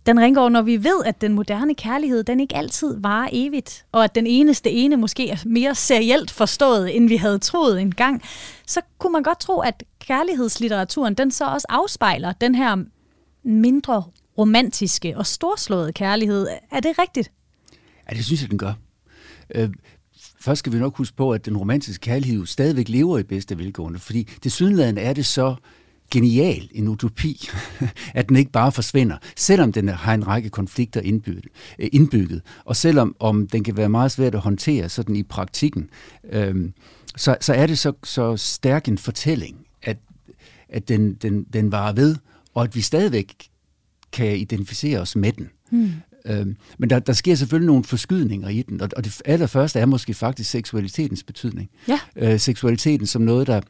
Den Ringgaard, når vi ved, at den moderne kærlighed, den ikke altid varer evigt, og at den eneste ene måske er mere serielt forstået, end vi havde troet engang, så kunne man godt tro, at kærlighedslitteraturen, den så også afspejler den her mindre romantiske og storslåede kærlighed. Er det rigtigt? Ja, det synes jeg, den gør. Øh, først skal vi nok huske på, at den romantiske kærlighed stadigvæk lever i bedste velgående, fordi det sydlandet er det så genial en utopi, at den ikke bare forsvinder, selvom den har en række konflikter indbygget, øh, indbygget og selvom om den kan være meget svært at håndtere sådan i praktikken, øhm, så, så er det så, så stærk en fortælling, at, at den, den, den varer ved, og at vi stadigvæk kan identificere os med den. Hmm. Øhm, men der, der sker selvfølgelig nogle forskydninger i den, og, og det allerførste er måske faktisk seksualitetens betydning. Ja. Øh, seksualiteten som noget, der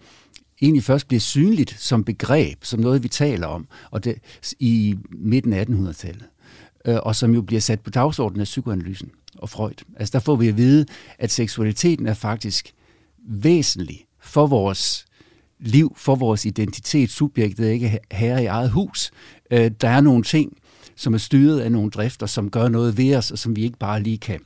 egentlig først bliver synligt som begreb, som noget, vi taler om, og det, i midten af 1800-tallet, øh, og som jo bliver sat på dagsordenen af psykoanalysen og Freud. Altså der får vi at vide, at seksualiteten er faktisk væsentlig for vores liv, for vores identitet. Subjektet er ikke herre i eget hus. Øh, der er nogle ting, som er styret af nogle drifter, som gør noget ved os, og som vi ikke bare lige kan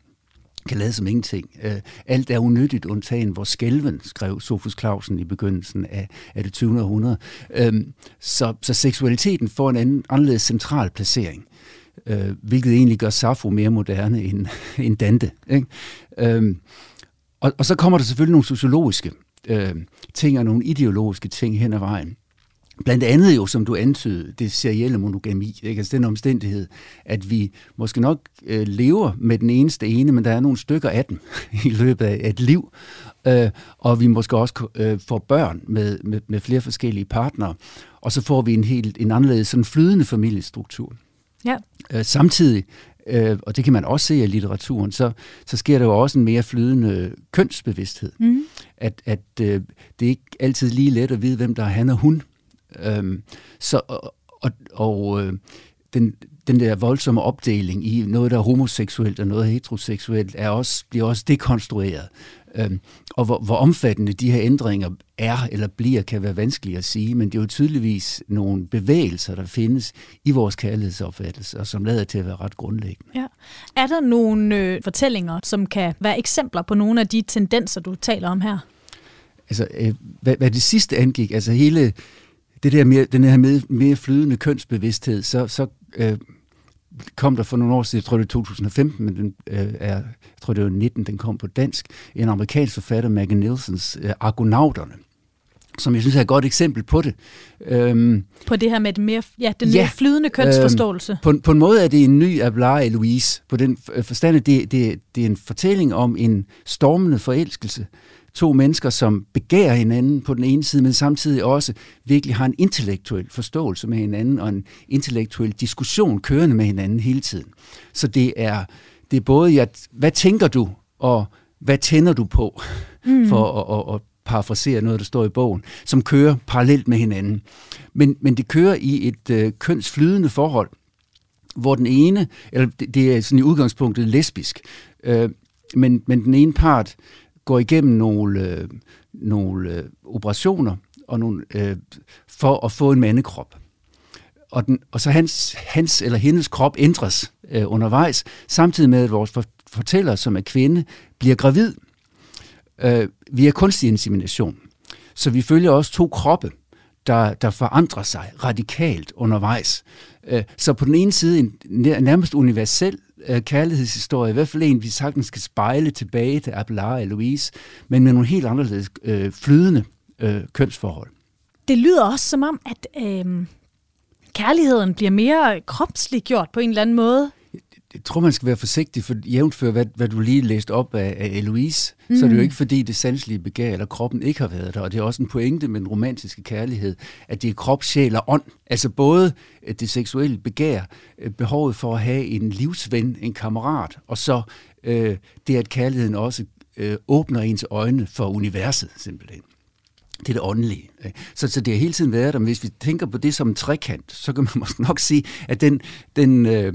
kan lade som ingenting. Øh, alt er unyttigt, undtagen hvor skælven, skrev Sofus Clausen i begyndelsen af, af det 20. århundrede. Øhm, så, så seksualiteten får en anden, anderledes central placering, øh, hvilket egentlig gør Safo mere moderne end, end Dante. Ikke? Øhm, og, og så kommer der selvfølgelig nogle sociologiske øh, ting og nogle ideologiske ting hen ad vejen. Blandt andet jo, som du antydede, det serielle monogami. Ikke? Altså den omstændighed, at vi måske nok øh, lever med den eneste ene, men der er nogle stykker af dem i løbet af et liv. Øh, og vi måske også øh, får børn med, med, med flere forskellige partnere. Og så får vi en helt en anderledes sådan flydende familiestruktur. Ja. Øh, samtidig øh, og det kan man også se i litteraturen, så, så sker der jo også en mere flydende kønsbevidsthed. Mm. At, at øh, det er ikke altid lige let at vide, hvem der er han og hun. Øhm, så, og og, og øh, den, den der voldsomme opdeling i noget, der er homoseksuelt og noget heteroseksuelt, er også, bliver også dekonstrueret. Øhm, og hvor, hvor omfattende de her ændringer er eller bliver, kan være vanskeligt at sige, men det er jo tydeligvis nogle bevægelser, der findes i vores kærlighedsopfattelse, og som lader til at være ret grundlæggende. Ja. Er der nogle øh, fortællinger, som kan være eksempler på nogle af de tendenser, du taler om her? Altså, øh, hvad, hvad det sidste angik, altså hele det der mere, den her mere, mere flydende kønsbevidsthed, så, så øh, kom der for nogle år siden, jeg tror det er 2015, men den øh, er, jeg tror det var 19, den kom på dansk, en amerikansk forfatter, Maggie Nielsens øh, Argonauterne, som jeg synes er et godt eksempel på det. Øhm, på det her med det mere, ja, den ja, mere flydende kønsforståelse. Øhm, på, på en måde er det en ny Abelard Louise, på den forstand, det, det, det er en fortælling om en stormende forelskelse, to mennesker, som begærer hinanden på den ene side, men samtidig også virkelig har en intellektuel forståelse med hinanden og en intellektuel diskussion kørende med hinanden hele tiden. Så det er, det er både, ja, hvad tænker du, og hvad tænder du på, mm. for at, at, at parafrasere noget, der står i bogen, som kører parallelt med hinanden. Men, men det kører i et øh, kønsflydende forhold, hvor den ene, eller det, det er sådan i udgangspunktet lesbisk, øh, men, men den ene part går igennem nogle, øh, nogle øh, operationer og nogle, øh, for at få en mandekrop. Og, den, og så hans, hans eller hendes krop ændres øh, undervejs, samtidig med at vores fortæller, som er kvinde, bliver gravid øh, via kunstig insemination. Så vi følger også to kroppe, der, der forandrer sig radikalt undervejs. Øh, så på den ene side en nærmest universel øh, kærlighedshistorie, i hvert fald en, vi sagtens skal spejle tilbage til Abelard og Louise, men med nogle helt anderledes øh, flydende øh, kønsforhold. Det lyder også som om, at øh, kærligheden bliver mere kropslig gjort på en eller anden måde jeg tror, man skal være forsigtig, for jævnfør hvad, hvad du lige læste op af, af Eloise, mm. så er det jo ikke fordi det sanselige begær eller kroppen ikke har været der, og det er også en pointe med den romantiske kærlighed, at det er krop, sjæl og ånd. Altså både det seksuelle begær, øh, behovet for at have en livsven, en kammerat, og så øh, det, at kærligheden også øh, åbner ens øjne for universet, simpelthen. Det er det åndelige. Så, så det har hele tiden været der, men hvis vi tænker på det som en trekant, så kan man måske nok sige, at den, den, øh,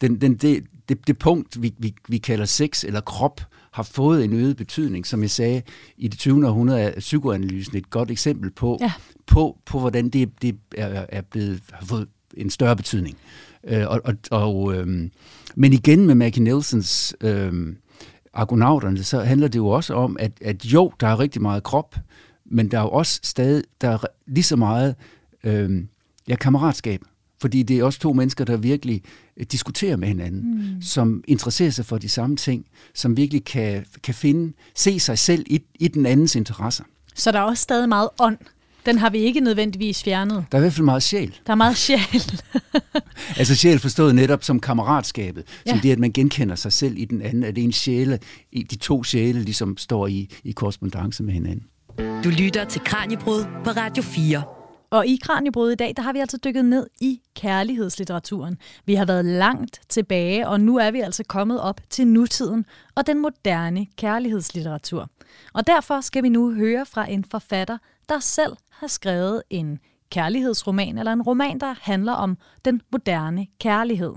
den, den, det, det, det punkt, vi, vi, vi kalder sex eller krop, har fået en øget betydning. Som jeg sagde, i det 20. århundrede er psykoanalysen et godt eksempel på, ja. på, på hvordan det, det er, er blevet, har fået en større betydning. Øh, og, og, og, øh, men igen med Maggie Nelsons øh, argonauterne, så handler det jo også om, at, at jo, der er rigtig meget krop, men der er jo også stadig der er lige så meget øh, ja, kammeratskab. Fordi det er også to mennesker, der virkelig øh, diskuterer med hinanden, mm. som interesserer sig for de samme ting, som virkelig kan, kan finde, se sig selv i, i den andens interesser. Så der er også stadig meget ånd. Den har vi ikke nødvendigvis fjernet. Der er i hvert fald meget sjæl. Der er meget sjæl. altså sjæl forstået netop som kammeratskabet, ja. som det, at man genkender sig selv i den anden, at det er en sjæle, de to sjæle ligesom står i, i korrespondence med hinanden. Du lytter til Kranjebrud på Radio 4. Og i Kranjebrud i dag, der har vi altså dykket ned i kærlighedslitteraturen. Vi har været langt tilbage, og nu er vi altså kommet op til nutiden og den moderne kærlighedslitteratur. Og derfor skal vi nu høre fra en forfatter, der selv har skrevet en kærlighedsroman, eller en roman, der handler om den moderne kærlighed.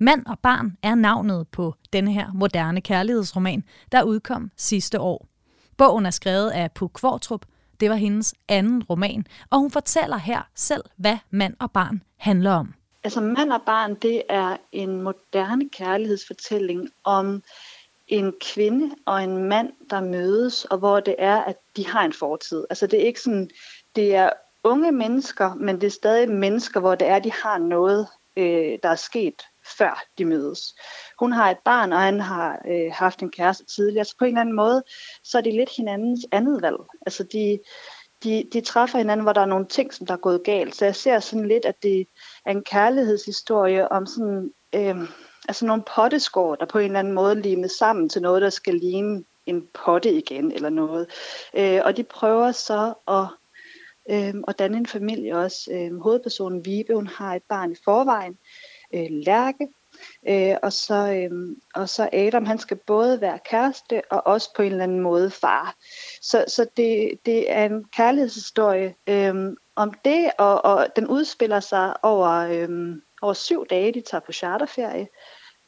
Mand og barn er navnet på denne her moderne kærlighedsroman, der udkom sidste år. Bogen er skrevet af Puk Kvartrup. Det var hendes anden roman, og hun fortæller her selv, hvad mand og barn handler om. Altså mand og barn, det er en moderne kærlighedsfortælling om en kvinde og en mand, der mødes, og hvor det er, at de har en fortid. Altså det er ikke sådan, det er unge mennesker, men det er stadig mennesker, hvor det er, at de har noget, øh, der er sket før de mødes. Hun har et barn, og han har øh, haft en kæreste tidligere, så på en eller anden måde, så er det lidt hinandens andet valg. Altså de, de, de træffer hinanden, hvor der er nogle ting, som der er gået galt. Så jeg ser sådan lidt, at det er en kærlighedshistorie om sådan, øh, altså nogle potteskår, der på en eller anden måde limes sammen til noget, der skal ligne en potte igen, eller noget. Øh, og de prøver så at øh, at danne en familie også. Øh, hovedpersonen Vibe, hun har et barn i forvejen, øh, Lærke, øh, og, så, øh, og så Adam, han skal både være kæreste og også på en eller anden måde far. Så, så det, det er en kærlighedshistorie øh, om det, og, og den udspiller sig over, øh, over syv dage, de tager på charterferie.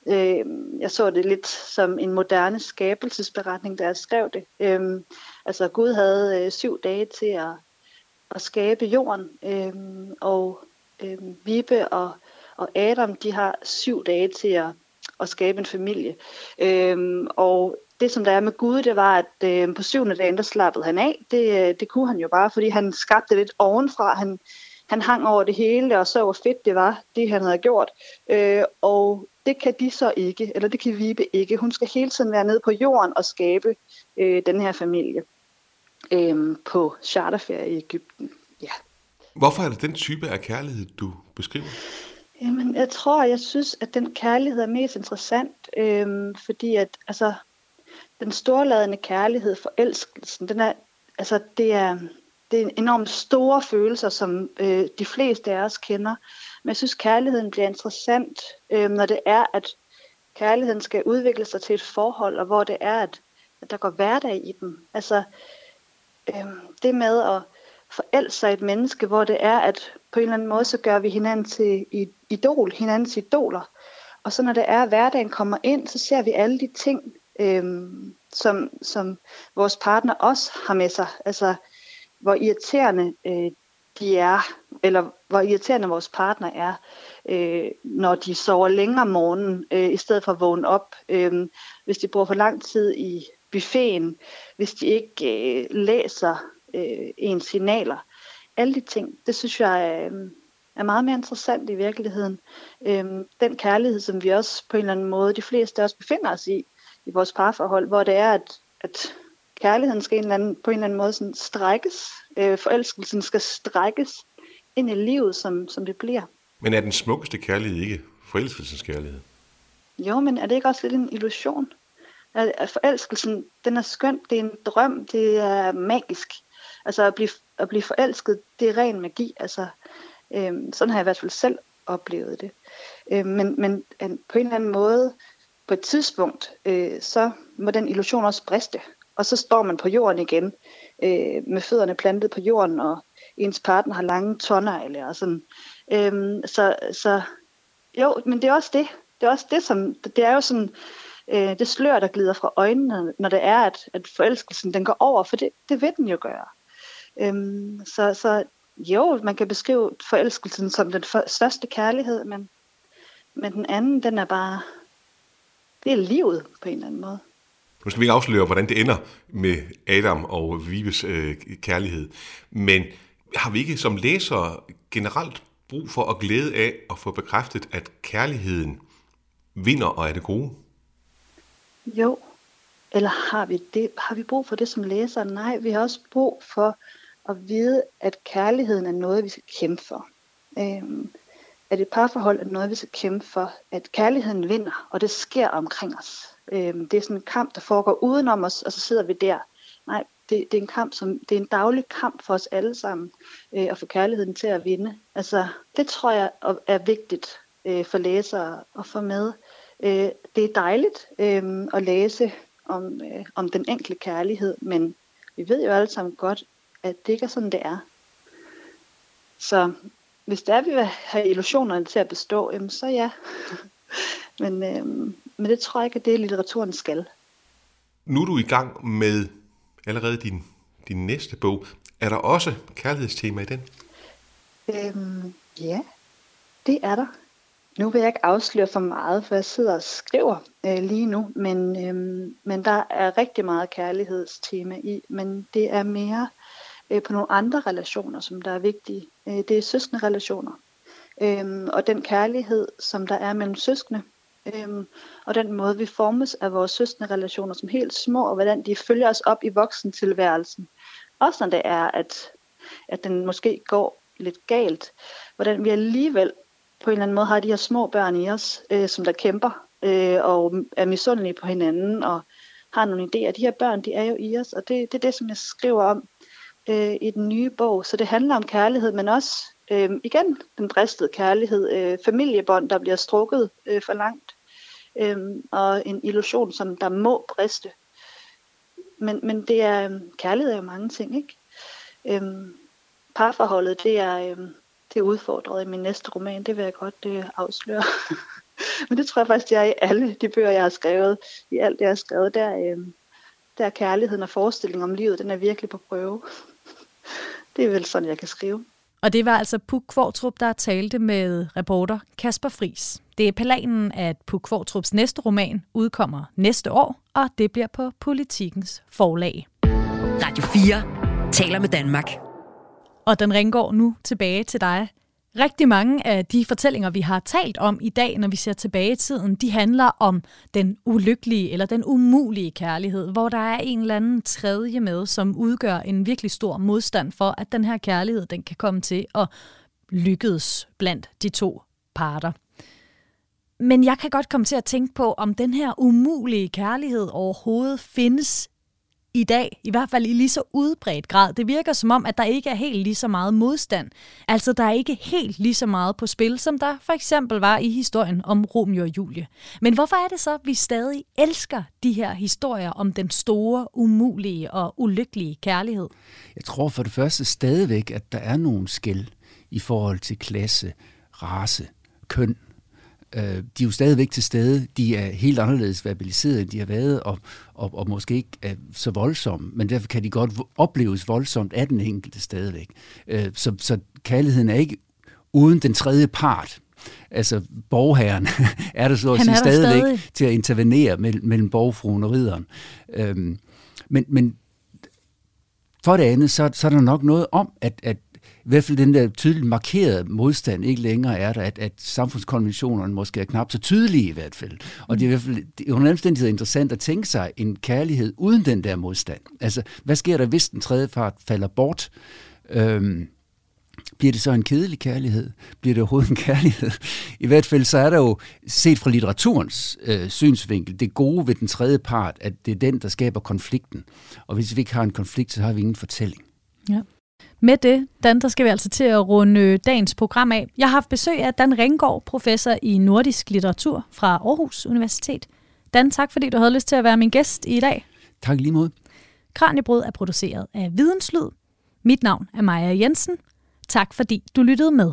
Øh, jeg så det lidt som en moderne skabelsesberetning, da jeg skrev det. Øh, altså Gud havde øh, syv dage til at, at skabe jorden, øh, og øh, Vibe og og Adam, de har syv dage til at, at skabe en familie. Øhm, og det, som der er med Gud, det var, at øh, på syvende dagen, der slappede han af. Det, øh, det kunne han jo bare, fordi han skabte lidt ovenfra. Han, han hang over det hele, og så hvor fedt det var, det han havde gjort. Øh, og det kan de så ikke, eller det kan Vibe ikke. Hun skal hele tiden være nede på jorden og skabe øh, den her familie øh, på charterferie i Ægypten. Ja. Hvorfor er det den type af kærlighed, du beskriver? Jamen, jeg tror, jeg synes, at den kærlighed er mest interessant, øhm, fordi at altså, den storladende kærlighed, forelskelsen, den er, altså, det er, det er enormt store følelser, som øh, de fleste af os kender. Men jeg synes, kærligheden bliver interessant, øh, når det er, at kærligheden skal udvikle sig til et forhold, og hvor det er, at, at der går hverdag i den. Altså, øh, det med at forelske sig et menneske, hvor det er, at på en eller anden måde, så gør vi hinanden til idol, hinandens idoler. Og så når det er, at hverdagen kommer ind, så ser vi alle de ting, øhm, som, som vores partner også har med sig. Altså, hvor irriterende øh, de er, eller hvor irriterende vores partner er, øh, når de sover længere om morgenen, øh, i stedet for at vågne op. Øh, hvis de bruger for lang tid i buffeten, hvis de ikke øh, læser øh, ens signaler. Alle de ting, det synes jeg øh, er meget mere interessant i virkeligheden. Øh, den kærlighed, som vi også på en eller anden måde, de fleste af os befinder os i, i vores parforhold, hvor det er, at, at kærligheden skal en eller anden, på en eller anden måde sådan strækkes, øh, forelskelsen skal strækkes ind i livet, som, som det bliver. Men er den smukkeste kærlighed ikke forelskelsens kærlighed? jo, men er det ikke også lidt en illusion? At, forelskelsen, den er skøn, det er en drøm, det er magisk. Altså at blive, at blive forelsket, det er ren magi. Altså, øhm, sådan har jeg i hvert fald selv oplevet det. Øhm, men, men på en eller anden måde, på et tidspunkt, øh, så må den illusion også briste. Og så står man på jorden igen, øh, med fødderne plantet på jorden, og ens partner har lange tårnegle og sådan. Øhm, så, så jo, men det er også det. Det er også det, som, det er jo sådan, øh, det slør, der glider fra øjnene, når det er, at, at forelskelsen den går over, for det, det vil den jo gøre. Øhm, så, så jo, man kan beskrive forelskelsen som den for, største kærlighed, men, men den anden, den er bare, det er livet på en eller anden måde. Nu skal vi ikke afsløre, hvordan det ender med Adam og Vives øh, kærlighed, men har vi ikke som læsere generelt brug for at glæde af at få bekræftet, at kærligheden vinder og er det gode? Jo, eller har vi det? Har vi brug for det som læser? Nej, vi har også brug for at vide, at kærligheden er noget, vi skal kæmpe for. Øh, at et parforhold er noget, vi skal kæmpe for. At kærligheden vinder, og det sker omkring os. Øh, det er sådan en kamp, der foregår udenom os, og så sidder vi der. Nej, det, det er en kamp, som det er en daglig kamp for os alle sammen øh, at få kærligheden til at vinde. Altså, det tror jeg er vigtigt øh, for læsere at få med. Øh, det er dejligt øh, at læse om, øh, om den enkle kærlighed, men vi ved jo alle sammen godt, at det ikke er sådan, det er. Så hvis det er, at vi vil have illusionerne til at bestå, jamen, så ja. men, øh, men det tror jeg ikke, at det litteraturen skal. Nu er du i gang med allerede din, din næste bog. Er der også kærlighedstema i den? Øhm, ja, det er der. Nu vil jeg ikke afsløre for meget, for jeg sidder og skriver øh, lige nu, men, øhm, men der er rigtig meget kærlighedstema i, men det er mere øh, på nogle andre relationer, som der er vigtige. Øh, det er søskende relationer. Øhm, og den kærlighed, som der er mellem søskende, øhm, og den måde, vi formes af vores søskende relationer som helt små, og hvordan de følger os op i voksentilværelsen. Også når det er, at, at den måske går lidt galt. Hvordan vi alligevel på en eller anden måde har de her små børn i os, øh, som der kæmper øh, og er misundelige på hinanden og har nogle idéer. De her børn, de er jo i os, og det, det er det, som jeg skriver om øh, i den nye bog. Så det handler om kærlighed, men også øh, igen den bristede kærlighed, øh, familiebånd, der bliver strukket øh, for langt, øh, og en illusion, som der må briste. Men, men det er, øh, kærlighed er jo mange ting, ikke? Øh, parforholdet, det er, øh, det er udfordret i min næste roman, det vil jeg godt øh, afsløre. men det tror jeg faktisk, det er i alle de bøger, jeg har skrevet. I alt det, jeg har skrevet, der, øh, der er kærligheden og forestillingen om livet, den er virkelig på prøve det er vel sådan, jeg kan skrive. Og det var altså Puk Kvartrup, der talte med reporter Kasper Fris. Det er planen, at Puk Kvartrups næste roman udkommer næste år, og det bliver på Politikens forlag. Radio 4 taler med Danmark. Og den ringgår nu tilbage til dig. Rigtig mange af de fortællinger, vi har talt om i dag, når vi ser tilbage i tiden, de handler om den ulykkelige eller den umulige kærlighed, hvor der er en eller anden tredje med, som udgør en virkelig stor modstand for, at den her kærlighed den kan komme til at lykkes blandt de to parter. Men jeg kan godt komme til at tænke på, om den her umulige kærlighed overhovedet findes i dag, i hvert fald i lige så udbredt grad. Det virker som om, at der ikke er helt lige så meget modstand. Altså, der er ikke helt lige så meget på spil, som der for eksempel var i historien om Romeo og Julie. Men hvorfor er det så, at vi stadig elsker de her historier om den store, umulige og ulykkelige kærlighed? Jeg tror for det første stadigvæk, at der er nogle skæld i forhold til klasse, race, køn, øh, de er jo stadigvæk til stede. De er helt anderledes verbaliseret, end de har været, og, og, og måske ikke er så voldsomme, men derfor kan de godt opleves voldsomt af den enkelte stadigvæk. Øh, så, så kærligheden er ikke uden den tredje part. Altså, borgherren er der så at sige stadigvæk stadig. til at intervenere mellem, mellem borgfruen og ridderen. Øhm, men, men for det andet, så, så er der nok noget om, at, at i hvert fald den der tydeligt markerede modstand ikke længere er der, at, at samfundskonventionerne måske er knap så tydelige i hvert fald. Og det er i hvert fald det er omstændighed interessant at tænke sig en kærlighed uden den der modstand. Altså, hvad sker der, hvis den tredje part falder bort? Øhm, Bliver det så en kedelig kærlighed? Bliver det overhovedet en kærlighed? I hvert fald så er der jo, set fra litteraturens øh, synsvinkel, det gode ved den tredje part, at det er den, der skaber konflikten. Og hvis vi ikke har en konflikt, så har vi ingen fortælling. Ja. Med det, Dan, der skal vi altså til at runde øh, dagens program af. Jeg har haft besøg af Dan Ringgaard, professor i nordisk litteratur fra Aarhus Universitet. Dan, tak fordi du havde lyst til at være min gæst i dag. Tak lige måde. Kranjebrød er produceret af Videnslyd. Mit navn er Maja Jensen. Tak fordi du lyttede med.